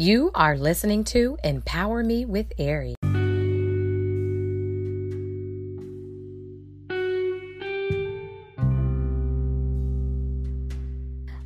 You are listening to Empower Me with Ari.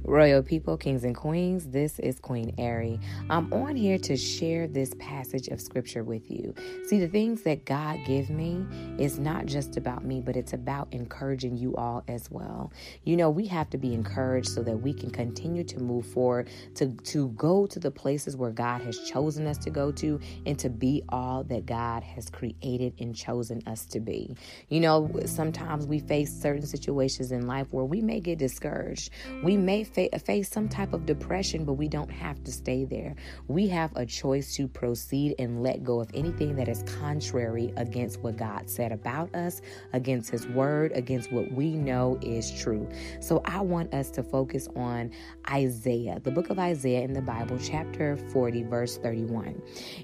Royal people, kings and queens, this is Queen Ari. I'm on here to share this passage of scripture with you. See, the things that God give me is not just about me, but it's about encouraging you all as well. You know, we have to be encouraged so that we can continue to move forward, to, to go to the places where God has chosen us to go to, and to be all that God has created and chosen us to be. You know, sometimes we face certain situations in life where we may get discouraged. We may face face some type of depression, but we don't have to stay there. We have a choice to proceed and let go of anything that is contrary against what God said about us, against His word, against what we know is true. So I want us to focus on Isaiah, the book of Isaiah in the Bible, chapter 40, verse 31.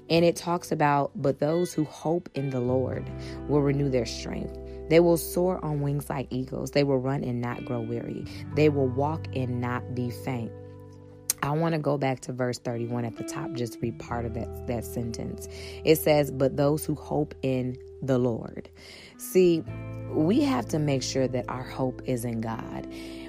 And it talks about, but those who hope in the Lord will renew their strength. They will soar on wings like eagles. They will run and not grow weary. They will walk and not be faint. I want to go back to verse 31 at the top, just read part of that, that sentence. It says, But those who hope in the Lord. See, we have to make sure that our hope is in God.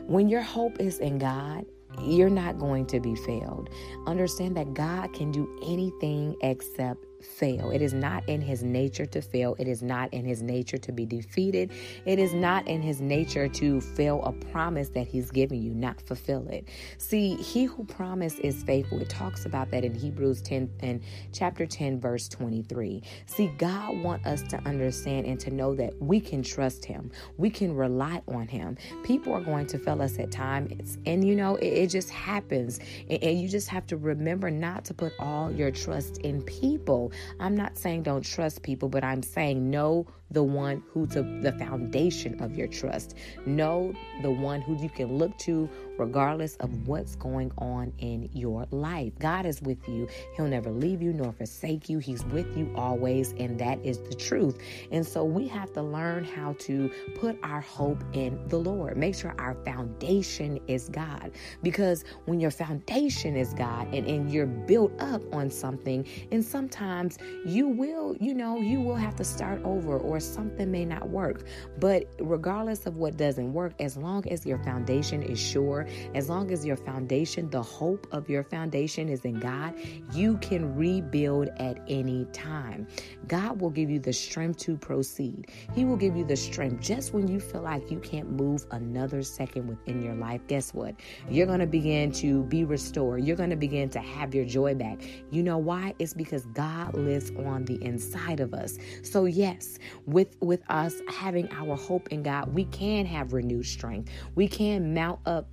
When your hope is in God, you're not going to be failed. Understand that God can do anything except fail. It is not in his nature to fail. It is not in his nature to be defeated. It is not in his nature to fail a promise that he's given you, not fulfill it. See, he who promised is faithful. It talks about that in Hebrews 10 and chapter 10 verse 23. See, God want us to understand and to know that we can trust him. We can rely on him. People are going to fail us at times and you know, it, it just happens. And, and you just have to remember not to put all your trust in people. I'm not saying don't trust people, but I'm saying know the one who's the foundation of your trust. Know the one who you can look to regardless of what's going on in your life. God is with you. He'll never leave you nor forsake you. He's with you always, and that is the truth. And so we have to learn how to put our hope in the Lord. Make sure our foundation is God. Because when your foundation is God and, and you're built up on something, and sometimes you will, you know, you will have to start over or something may not work. But regardless of what doesn't work, as long as your foundation is sure, as long as your foundation, the hope of your foundation is in God, you can rebuild at any time. God will give you the strength to proceed. He will give you the strength just when you feel like you can't move another second within your life. Guess what? You're going to begin to be restored. You're going to begin to have your joy back. You know why? It's because God lives on the inside of us. So, yes, with with us having our hope in God, we can have renewed strength. We can mount up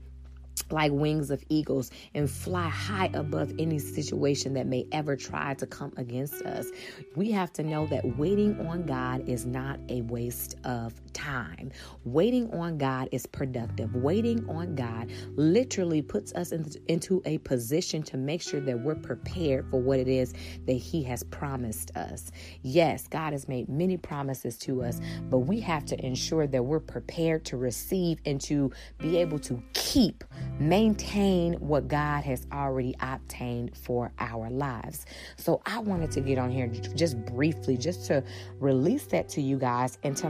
like wings of eagles and fly high above any situation that may ever try to come against us. We have to know that waiting on God is not a waste of time. Waiting on God is productive. Waiting on God literally puts us in, into a position to make sure that we're prepared for what it is that He has promised us. Yes, God has made many promises to us, but we have to ensure that we're prepared to receive and to be able to keep maintain what God has already obtained for our lives. So I wanted to get on here just briefly, just to release that to you guys and to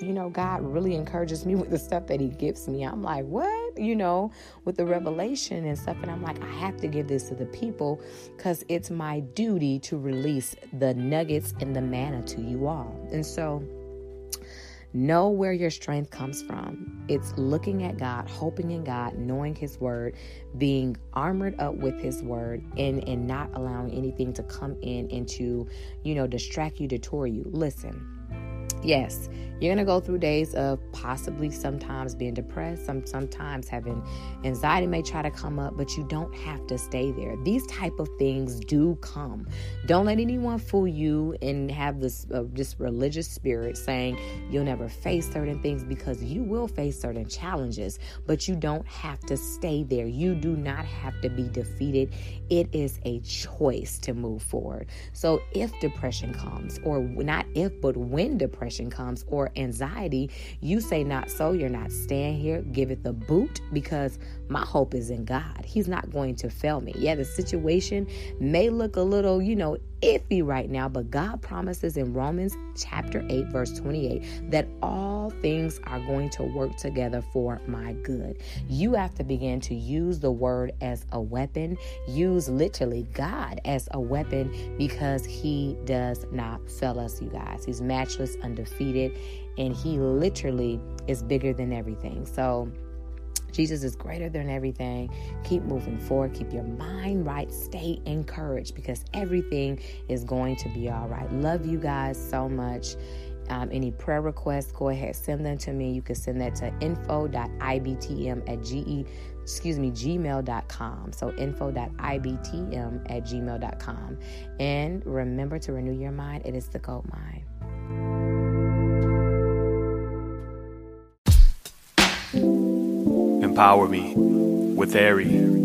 You know, God really encourages me with the stuff that He gives me. I'm like, what? You know, with the revelation and stuff. And I'm like, I have to give this to the people because it's my duty to release the nuggets and the manna to you all. And so, Know where your strength comes from. It's looking at God, hoping in God, knowing His word, being armored up with His word, and, and not allowing anything to come in and to, you know, distract you, detour you. Listen, yes, you're gonna go through days of possibly sometimes being depressed, some sometimes having anxiety may try to come up, but you don't have to stay there. These type of things do come. Don't let anyone fool you and have this uh, this religious spirit saying you'll never face certain things because you will face certain challenges, but you don't have to stay there. You do not have to be defeated. It is a choice to move forward. So if depression comes, or not if, but when depression comes or anxiety, you say, Not so, you're not staying here. Give it the boot because my hope is in God. He's not going to fail me. Yeah, the situation may look a little, you know, iffy right now, but God promises in Romans chapter 8, verse 28, that all things are going to work together for my good. You have to begin to use the word as a weapon, use literally God as a weapon because He does not fail us, you guys. He's matchless, undefeated, and He literally is bigger than everything. So, Jesus is greater than everything. Keep moving forward. Keep your mind right. Stay encouraged because everything is going to be all right. Love you guys so much. Um, any prayer requests, go ahead, send them to me. You can send that to info.ibtm at ge, excuse me, gmail.com. So info.ibtm at gmail.com. And remember to renew your mind. It is the gold mind. Empower me with Ari.